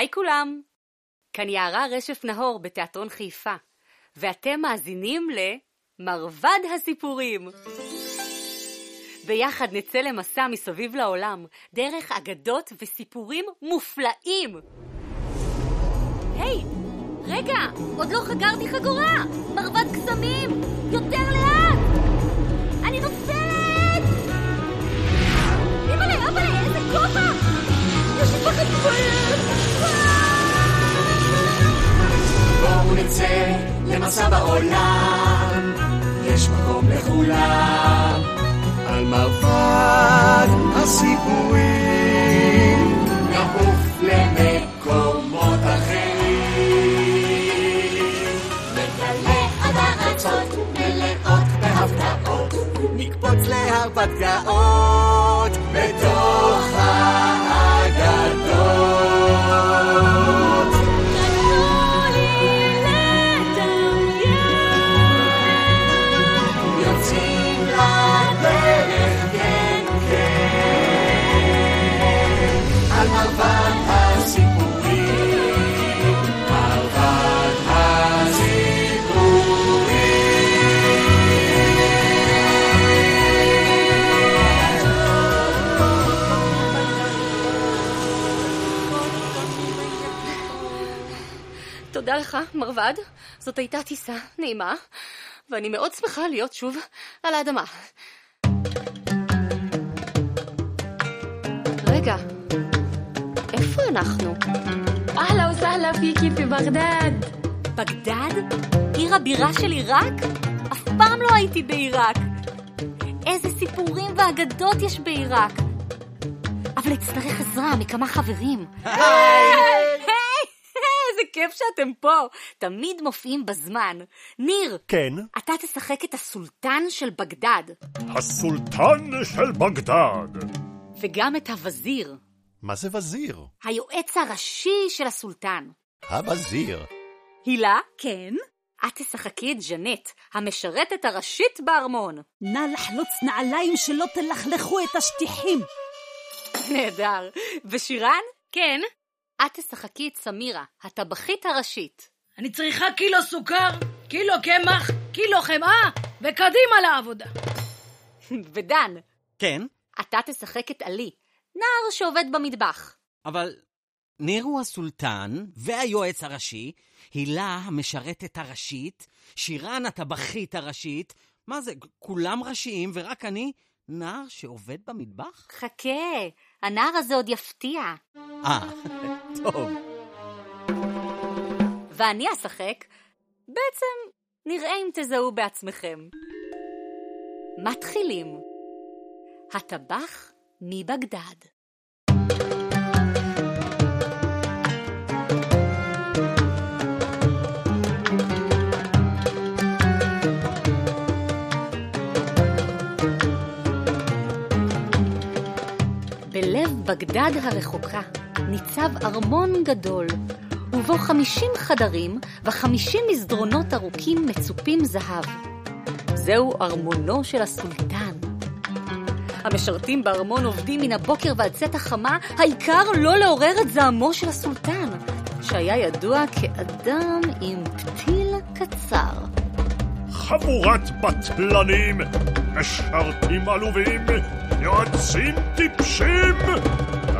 היי כולם! כאן יערה רשף נהור בתיאטרון חיפה, ואתם מאזינים למרבד הסיפורים. ביחד נצא למסע מסביב לעולם, דרך אגדות וסיפורים מופלאים. היי, רגע, עוד לא חגרתי חגורה! מרבד קסמים! יותר לאט! אני נופלת! אימא'לה, אבא'לה, איזה כובע! יש לי פחד כואב! נצא למסע בעולם, יש מקום לכולם. על מרבד הסיפורים, נעוף למקומות אחרים. נגלה עד הארצות מלאות בהפתעות, נקפוץ להרבת לך, מרבד? זאת הייתה טיסה נעימה, ואני מאוד שמחה להיות שוב על האדמה. רגע, איפה אנחנו? אהלה וסהלה פיקי בבגדד. בגדד? עיר הבירה של עיראק? אף פעם לא הייתי בעיראק. איזה סיפורים ואגדות יש בעיראק. אבל אצטרך עזרה מכמה חברים. היי! איזה כיף שאתם פה. תמיד מופיעים בזמן. ניר, כן, אתה תשחק את הסולטן של בגדד, הסולטן של בגדד. וגם את הווזיר, מה זה וזיר? היועץ הראשי של הסולטן. הווזיר. הילה, כן? את תשחקי את ג'נט, המשרתת הראשית בארמון. נא לחלוץ נעליים שלא תלכלכו את השטיחים. נהדר. ושירן? כן. את תשחקי את סמירה, הטבחית הראשית. אני צריכה קילו סוכר, קילו קמח, קילו חמאה, וקדימה לעבודה. ודן, כן, אתה תשחק את עלי, נער שעובד במטבח. אבל ניר הוא הסולטן והיועץ הראשי, הילה המשרתת הראשית, שירן הטבחית הראשית. מה זה, כולם ראשיים ורק אני נער שעובד במטבח? חכה, הנער הזה עוד יפתיע. אה, טוב. ואני אשחק, בעצם נראה אם תזהו בעצמכם. מתחילים. הטבח מבגדד. בגדד הרחוקה ניצב ארמון גדול, ובו חמישים חדרים וחמישים מסדרונות ארוכים מצופים זהב. זהו ארמונו של הסולטן. המשרתים בארמון עובדים מן הבוקר ועד צאת החמה, העיקר לא לעורר את זעמו של הסולטן, שהיה ידוע כאדם עם פתיל קצר. חבורת בטלנים, משרתים עלובים, יועצים טיפשים.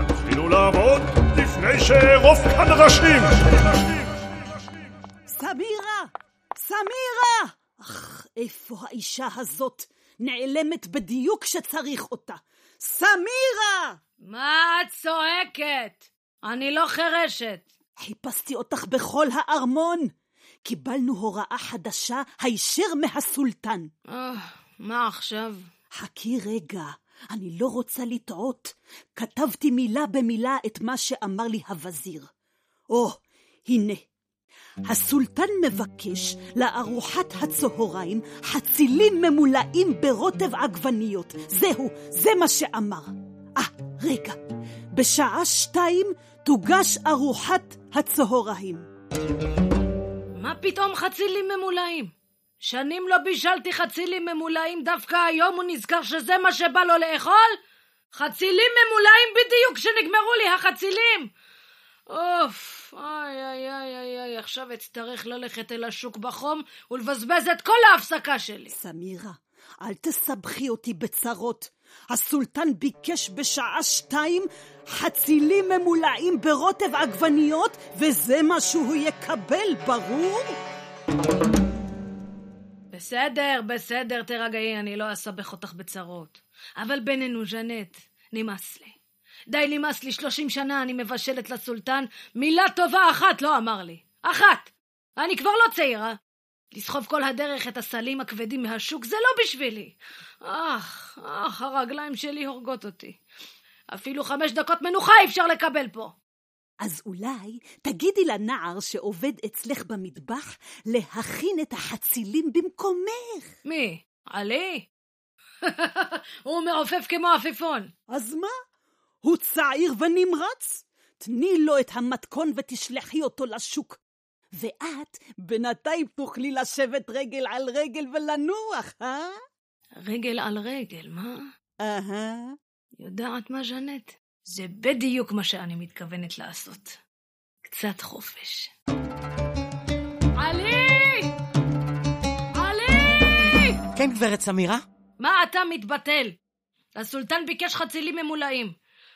תתחילו לעבוד לפני שאערוף כאן ראשים. סמירה! סמירה! אך, איפה האישה הזאת? נעלמת בדיוק כשצריך אותה. סמירה! מה את צועקת? אני לא חירשת. חיפשתי אותך בכל הארמון. קיבלנו הוראה חדשה הישר מהסולטן. אה, מה עכשיו? חכי רגע, אני לא רוצה לטעות. כתבתי מילה במילה את מה שאמר לי הווזיר. או, הנה. הסולטן מבקש לארוחת הצהריים חצילים ממולאים ברוטב עגבניות. זהו, זה מה שאמר. אה, רגע. בשעה שתיים תוגש ארוחת הצהריים. מה פתאום חצילים ממולאים? שנים לא בישלתי חצילים ממולאים, דווקא היום הוא נזכר שזה מה שבא לו לאכול? חצילים ממולאים בדיוק כשנגמרו לי החצילים! אוף, ועכשיו אצטרך ללכת אל השוק בחום ולבזבז את כל ההפסקה שלי. סמירה, אל תסבכי אותי בצרות. הסולטן ביקש בשעה שתיים חצילים ממולאים ברוטב עגבניות, וזה מה שהוא יקבל, ברור? בסדר, בסדר, תירגעי, אני לא אסבך אותך בצרות. אבל בינינו, ז'נט, נמאס לי. די נמאס לי, שלושים שנה אני מבשלת לסולטן, מילה טובה אחת לא אמר לי. אחת! אני כבר לא צעירה. לסחוב כל הדרך את הסלים הכבדים מהשוק זה לא בשבילי. אך, אך, הרגליים שלי הורגות אותי. אפילו חמש דקות מנוחה אי אפשר לקבל פה. אז אולי תגידי לנער שעובד אצלך במטבח להכין את החצילים במקומך. מי? עלי? הוא מעופף כמו עפיפון. אז מה? הוא צעיר ונמרץ. תני לו את המתכון ותשלחי אותו לשוק. ואת בינתיים תוכלי לשבת רגל על רגל ולנוח, אה? רגל על רגל, מה? אהה. יודעת מה, ז'נט? זה בדיוק מה שאני מתכוונת לעשות. קצת חופש. עלי! עלי! כן, גברת סמירה? מה אתה מתבטל? הסולטן ביקש חצילים ממולאים.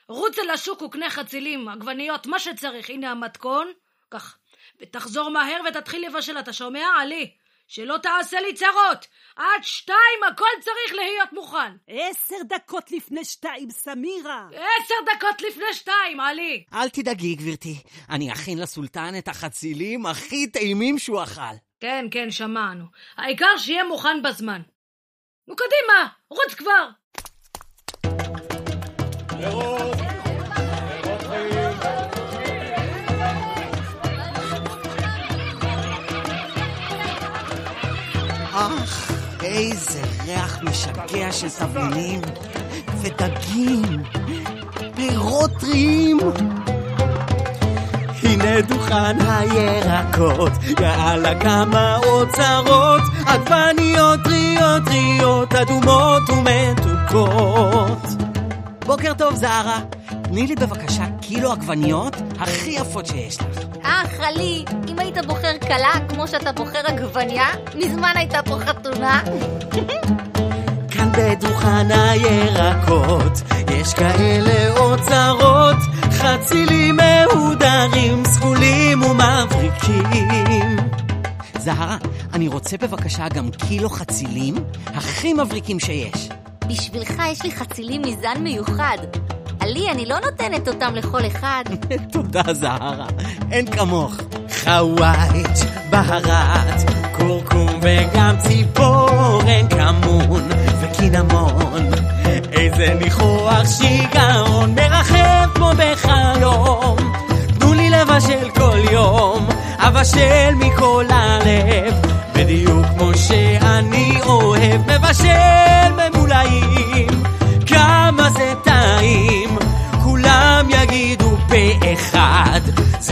רוץ אל השוק וקנה חצילים, עגבניות, מה שצריך. הנה המתכון. כך. ותחזור מהר ותתחיל לבשל, אתה שומע, עלי? שלא תעשה לי צרות. עד שתיים הכל צריך להיות מוכן. עשר דקות לפני שתיים, סמירה. עשר דקות לפני שתיים, עלי. אל תדאגי, גברתי. אני אכין לסולטן את החצילים הכי טעימים שהוא אכל. כן, כן, שמענו. העיקר שיהיה מוכן בזמן. נו, קדימה, רוץ כבר. פירות, אך, איזה ריח משגע של תבלינים ודגים, פירות טריים. הנה דוכן הירקות, יאללה כמה אוצרות, עגבניות טריות טריות, אדומות ומתוקות. בוקר טוב, זהרה. תני לי בבקשה קילו עגבניות הכי יפות שיש לך. אך, עלי, אם היית בוחר כלה כמו שאתה בוחר עגבניה, מזמן הייתה פה חתונה. כאן בדוכן הירקות יש כאלה אוצרות חצילים מהודרים, סגולים ומבריקים זהרה, אני רוצה בבקשה גם קילו חצילים הכי מבריקים שיש בשבילך יש לי חצילים מזן מיוחד. עלי, אני לא נותנת אותם לכל אחד. תודה זהרה, אין כמוך חווייץ', בהרת, כורכום וגם ציפורן כמון וקינמון איזה ניחוח שיגעון מרחב כמו בחלום. תנו לי לבשל כל יום אבשל מכל הלב. בדיוק כמו שאני אוהב מבשל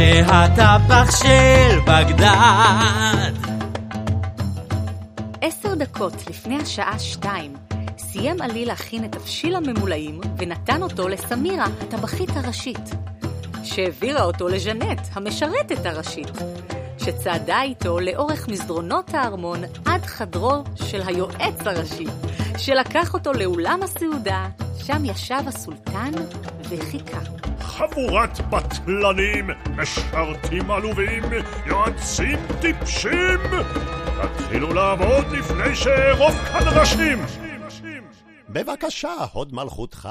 זה הטבח של בגדד. עשר דקות לפני השעה שתיים סיים עלי להכין את תבשיל הממולאים ונתן אותו לסמירה, הטבחית הראשית, שהעבירה אותו לז'נט, המשרתת הראשית, שצעדה איתו לאורך מסדרונות הארמון עד חדרו של היועץ הראשי, שלקח אותו לאולם הסעודה, שם ישב הסולטן וחיכה. חבורת בטלנים, משרתים עלובים, יועצים טיפשים! תתחילו לעבוד לפני שאערוף כאן ראשים! בבקשה, הוד מלכותך,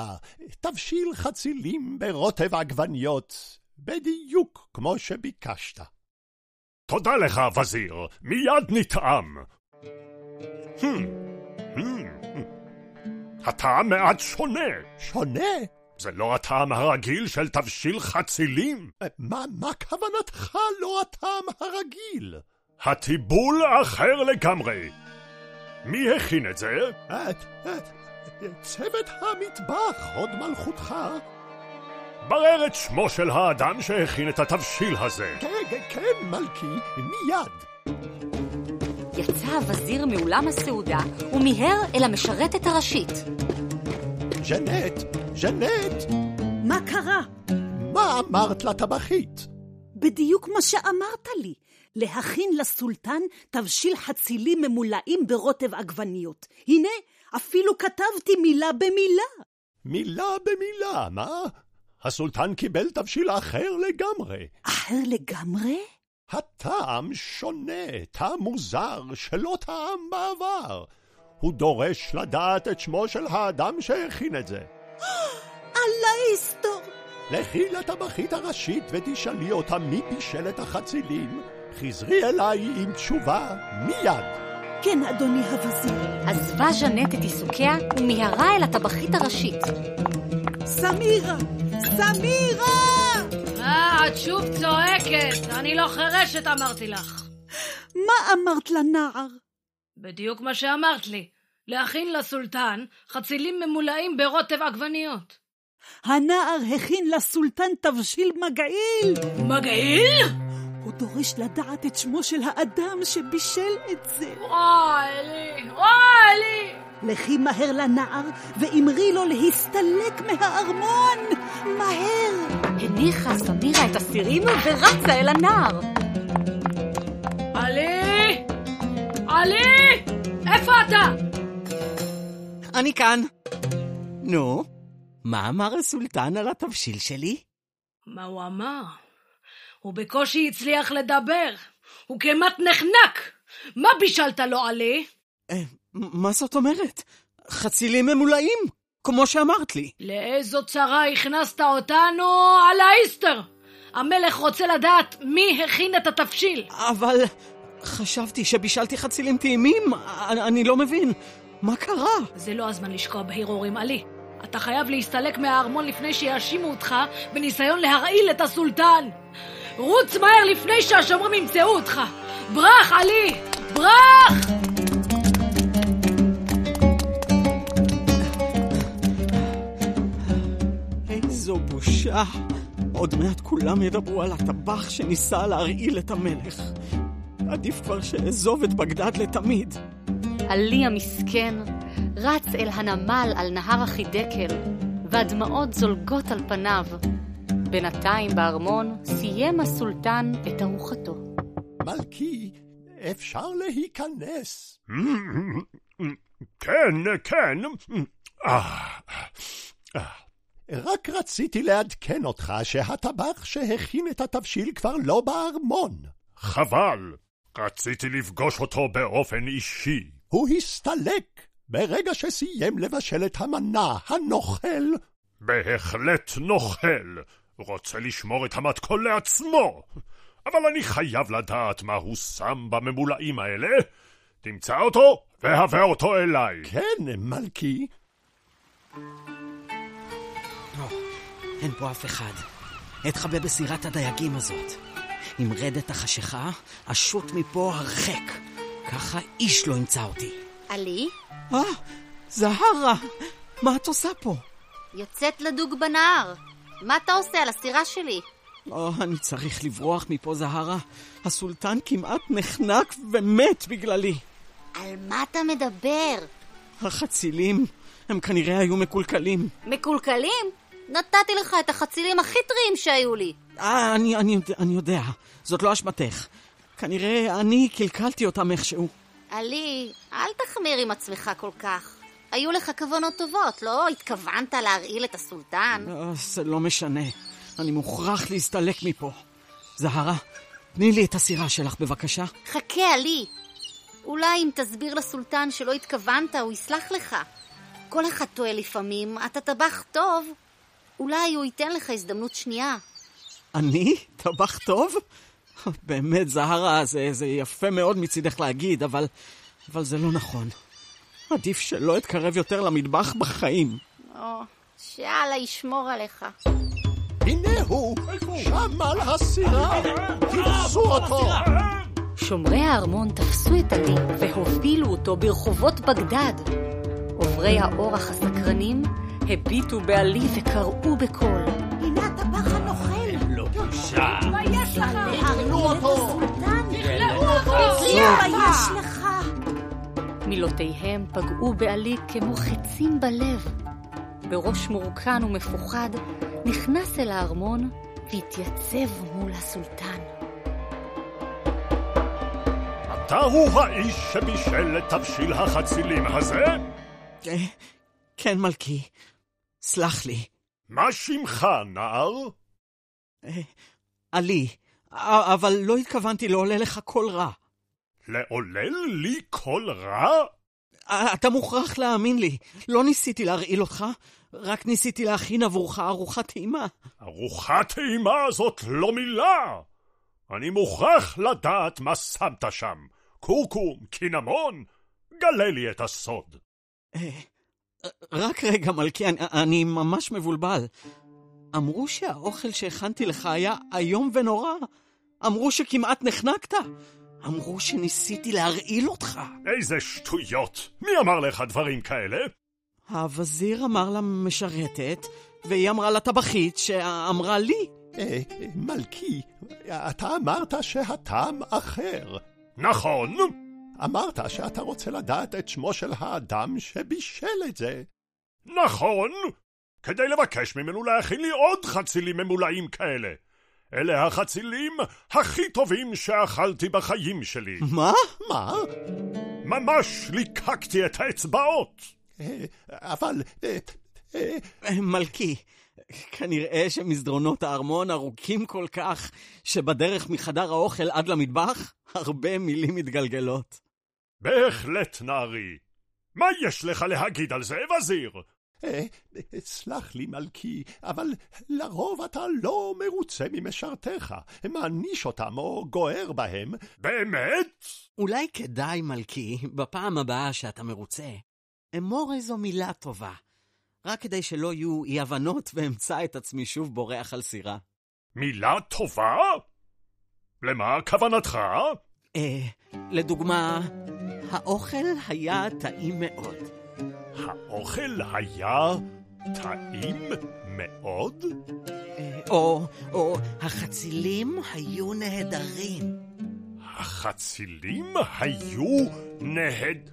תבשיל חצילים ברוטב עגבניות, בדיוק כמו שביקשת. תודה לך, וזיר, מיד נטעם. Hmm. הטעם מעט שונה. שונה? זה לא הטעם הרגיל של תבשיל חצילים. מה, מה כוונתך לא הטעם הרגיל? הטיבול אחר לגמרי. מי הכין את זה? את, את, צוות המטבח, הוד מלכותך. ברר את שמו של האדם שהכין את התבשיל הזה. כן, כן, מלכי, מיד. הווזיר מאולם הסעודה ומיהר אל המשרתת הראשית. ז'נט, ז'נט, מה קרה? מה אמרת לטבחית? בדיוק מה שאמרת לי. להכין לסולטן תבשיל חצילים ממולאים ברוטב עגבניות. הנה, אפילו כתבתי מילה במילה. מילה במילה, מה? הסולטן קיבל תבשיל אחר לגמרי. אחר לגמרי? הטעם שונה, טעם מוזר שלא טעם בעבר. הוא דורש לדעת את שמו של האדם שהכין את זה. אללה יסתור. לכי לטבחית הראשית ותשאלי אותה מי בישל את החצילים. חזרי אליי עם תשובה מיד. כן, אדוני הווזיר. עזבה ז'נט את עיסוקיה ומיהרה אל הטבחית הראשית. סמירה! סמירה! את שוב צועקת. אני לא חירשת, אמרתי לך. מה אמרת לנער? בדיוק מה שאמרת לי. להכין לסולטן חצילים ממולאים ברוטב עגבניות. הנער הכין לסולטן תבשיל מגעיל. מגעיל? הוא דורש לדעת את שמו של האדם שבישל את זה. וואי לי, וואי לי! לכי מהר לנער ואמרי לו להסתלק מהארמון. מהר! הניחה סמירה את הסירים ורצה אל הנער. עלי! עלי! איפה אתה? אני כאן. נו, מה אמר הסולטן על התבשיל שלי? מה הוא אמר? הוא בקושי הצליח לדבר. הוא כמעט נחנק. מה בישלת לו, עלי? אה, מה זאת אומרת? חצילים ממולאים, כמו שאמרת לי. לאיזו צרה הכנסת אותנו על האיסטר? המלך רוצה לדעת מי הכין את התבשיל. אבל חשבתי שבישלתי חצילים טעימים, אני, אני לא מבין. מה קרה? זה לא הזמן לשקוע בהרהורים, עלי. אתה חייב להסתלק מהארמון לפני שיאשימו אותך בניסיון להרעיל את הסולטן. רוץ מהר לפני שהשומרים ימצאו אותך. ברח, עלי! ברח! איזו בושה. עוד מעט כולם ידברו על הטבח שניסה להרעיל את המלך. עדיף כבר שאעזוב את בגדד לתמיד. עלי המסכן רץ אל הנמל על נהר החידקל, והדמעות זולגות על פניו. בינתיים בארמון סיים הסולטן את ארוחתו. מלכי, אפשר להיכנס. כן, כן. אה, אה. רק רציתי לעדכן אותך שהטבח שהכין את התבשיל כבר לא בארמון. חבל. רציתי לפגוש אותו באופן אישי. הוא הסתלק ברגע שסיים לבשל את המנה הנוכל. בהחלט נוכל. רוצה לשמור את המתכון לעצמו. אבל אני חייב לדעת מה הוא שם בממולאים האלה. תמצא אותו והבא אותו אליי. כן, מלכי. לא, אין פה אף אחד. אתחבא בסירת הדייגים הזאת. עם רדת החשיכה, אשוט מפה הרחק. ככה איש לא ימצא אותי. עלי, אה, זהרה, מה את עושה פה? יוצאת לדוג בנהר. מה אתה עושה על הסירה שלי? לא, אני צריך לברוח מפה, זהרה. הסולטן כמעט נחנק ומת בגללי. על מה אתה מדבר? החצילים, הם כנראה היו מקולקלים. מקולקלים? נתתי לך את החצילים הכי טריים שהיו לי. אה, אני, אני, אני יודע, זאת לא אשמתך. כנראה אני קלקלתי אותם איכשהו. עלי, אל תחמיר עם עצמך כל כך. היו לך כוונות טובות, לא התכוונת להרעיל את הסולטן? אה, זה לא משנה. אני מוכרח להסתלק מפה. זהרה, תני לי את הסירה שלך בבקשה. חכה, עלי. אולי אם תסביר לסולטן שלא התכוונת, הוא יסלח לך. כל אחד טועה לפעמים, אתה טבח טוב. אולי הוא ייתן לך הזדמנות שנייה. אני? טבח טוב? באמת, זהרה, זה, זה יפה מאוד מצידך להגיד, אבל, אבל זה לא נכון. עדיף שלא אתקרב יותר למטבח בחיים. או, שאללה ישמור עליך. הנה הוא, שם על הסירה. תפסו אותו. שומרי הארמון תפסו את עלי והובילו אותו ברחובות בגדד. עוברי האורח הסקרנים הביטו בעלי וקראו בקול. הנה הטבח הנוכל. מה יש לך? תקנו אותו. תתבייש לך. מילותיהם פגעו בעלי כמו חצים בלב. בראש מורכן ומפוחד נכנס אל הארמון והתייצב מול הסולטן. אתה הוא האיש שבישל את תבשיל החצילים הזה? אה, כן, מלכי, סלח לי. מה שמך, נער? אה, עלי, אבל לא התכוונתי לעולה לך קול רע. לעולל לי קול רע? אתה מוכרח להאמין לי, לא ניסיתי להרעיל אותך, רק ניסיתי להכין עבורך ארוחת טעימה. ארוחת טעימה זאת לא מילה! אני מוכרח לדעת מה שמת שם. קורקום, קינמון? גלה לי את הסוד. אה, רק רגע, מלכי, אני, אני ממש מבולבל. אמרו שהאוכל שהכנתי לך היה איום ונורא. אמרו שכמעט נחנקת. אמרו שניסיתי להרעיל אותך. איזה שטויות! מי אמר לך דברים כאלה? הווזיר אמר למשרתת, והיא אמרה לטבחית שאמרה לי. אה, מלכי, אתה אמרת שהטעם אחר. נכון, אמרת שאתה רוצה לדעת את שמו של האדם שבישל את זה. נכון, כדי לבקש ממנו להכין לי עוד חצילים ממולאים כאלה. אלה החצילים הכי טובים שאכלתי בחיים שלי. מה? מה? ממש ליקקתי את האצבעות. אה, אבל... אה, אה, מלכי, כנראה שמסדרונות הארמון ארוכים כל כך, שבדרך מחדר האוכל עד למטבח, הרבה מילים מתגלגלות. בהחלט, נערי. מה יש לך להגיד על זה, וזיר? אה, סלח לי, מלכי, אבל לרוב אתה לא מרוצה ממשרתיך, מעניש אותם או גוער בהם. באמת? אולי כדאי, מלכי, בפעם הבאה שאתה מרוצה, אמור איזו מילה טובה. רק כדי שלא יהיו אי-הבנות ואמצא את עצמי שוב בורח על סירה. מילה טובה? למה כוונתך? אה, לדוגמה, האוכל היה טעים מאוד. האוכל היה טעים מאוד? אה, או, או, החצילים היו נהדרים. החצילים היו נהד...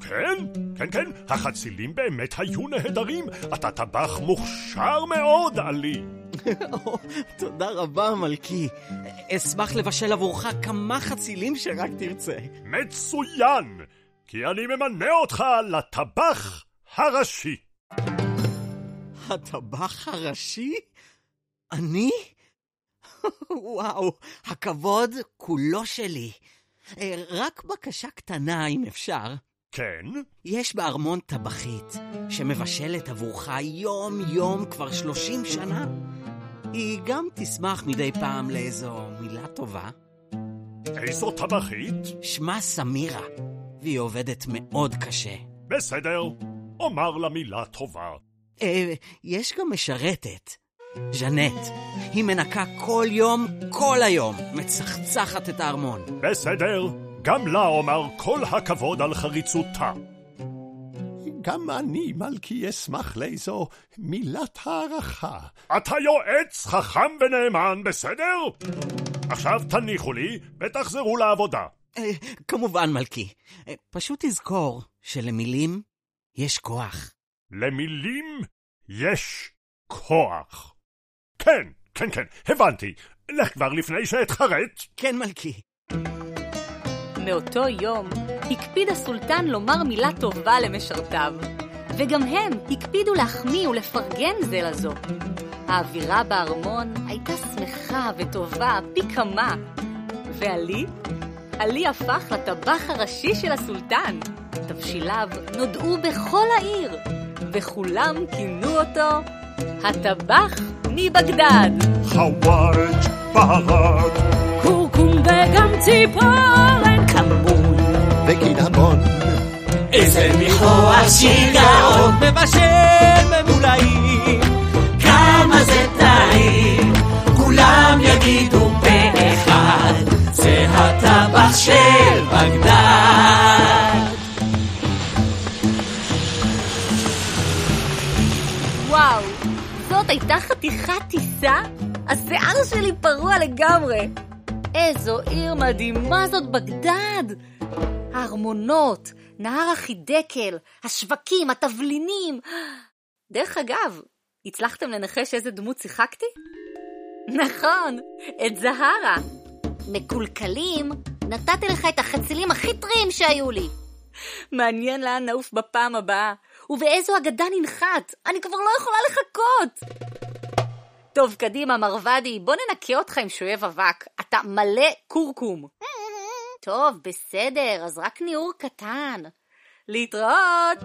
כן, כן, כן, החצילים באמת היו נהדרים. אתה טבח מוכשר מאוד, עלי. תודה רבה, מלכי. אשמח לבשל עבורך כמה חצילים שרק תרצה. מצוין, כי אני ממנה אותך לטבח הראשי. הטבח הראשי? אני? וואו, הכבוד כולו שלי. אה, רק בקשה קטנה, אם אפשר. כן? יש בארמון טבחית שמבשלת עבורך יום-יום כבר שלושים שנה. היא גם תשמח מדי פעם לאיזו מילה טובה. איזו טבחית? שמה סמירה, והיא עובדת מאוד קשה. בסדר, אומר לה מילה טובה. אה, יש גם משרתת, ז'נט. היא מנקה כל יום, כל היום, מצחצחת את הארמון. בסדר, גם לה אומר כל הכבוד על חריצותה. גם אני, מלכי, אשמח לאיזו מילת הערכה. אתה יועץ חכם ונאמן, בסדר? עכשיו תניחו לי ותחזרו לעבודה. אה, כמובן, מלכי. אה, פשוט תזכור שלמילים יש כוח. למילים יש כוח. כן, כן, כן, הבנתי. לך כבר לפני שאתחרט. כן, מלכי. מאותו יום הקפיד הסולטן לומר מילה טובה למשרתיו, וגם הם הקפידו להחמיא ולפרגן זה לזו. האווירה בארמון הייתה שמחה וטובה פי כמה, ועלי? עלי הפך לטבח הראשי של הסולטן. תבשיליו נודעו בכל העיר, וכולם כינו אותו הטבח מבגדד. חוואג' בהרד, קורקום וגם ציפורן כמון. וקינמון, איזה ניחוח שיגעון, מבשל ממולאים. כמה זה טעים, כולם יגידו הטבח של בגדד. וואו, זאת הייתה חתיכת טיסה? השיער שלי פרוע לגמרי. איזו עיר מדהימה זאת בגדד! הארמונות, נהר החידקל, השווקים, התבלינים. דרך אגב, הצלחתם לנחש איזה דמות שיחקתי? נכון, את זהרה. מקולקלים נתתי לך את החצילים הכי טריים שהיו לי. מעניין לאן נעוף בפעם הבאה, ובאיזו אגדה ננחת. אני כבר לא יכולה לחכות. טוב, קדימה, מרוודי, בוא ננקה אותך עם שואב אבק. אתה מלא קורקום. טוב, בסדר, אז רק ניעור קטן. להתראות!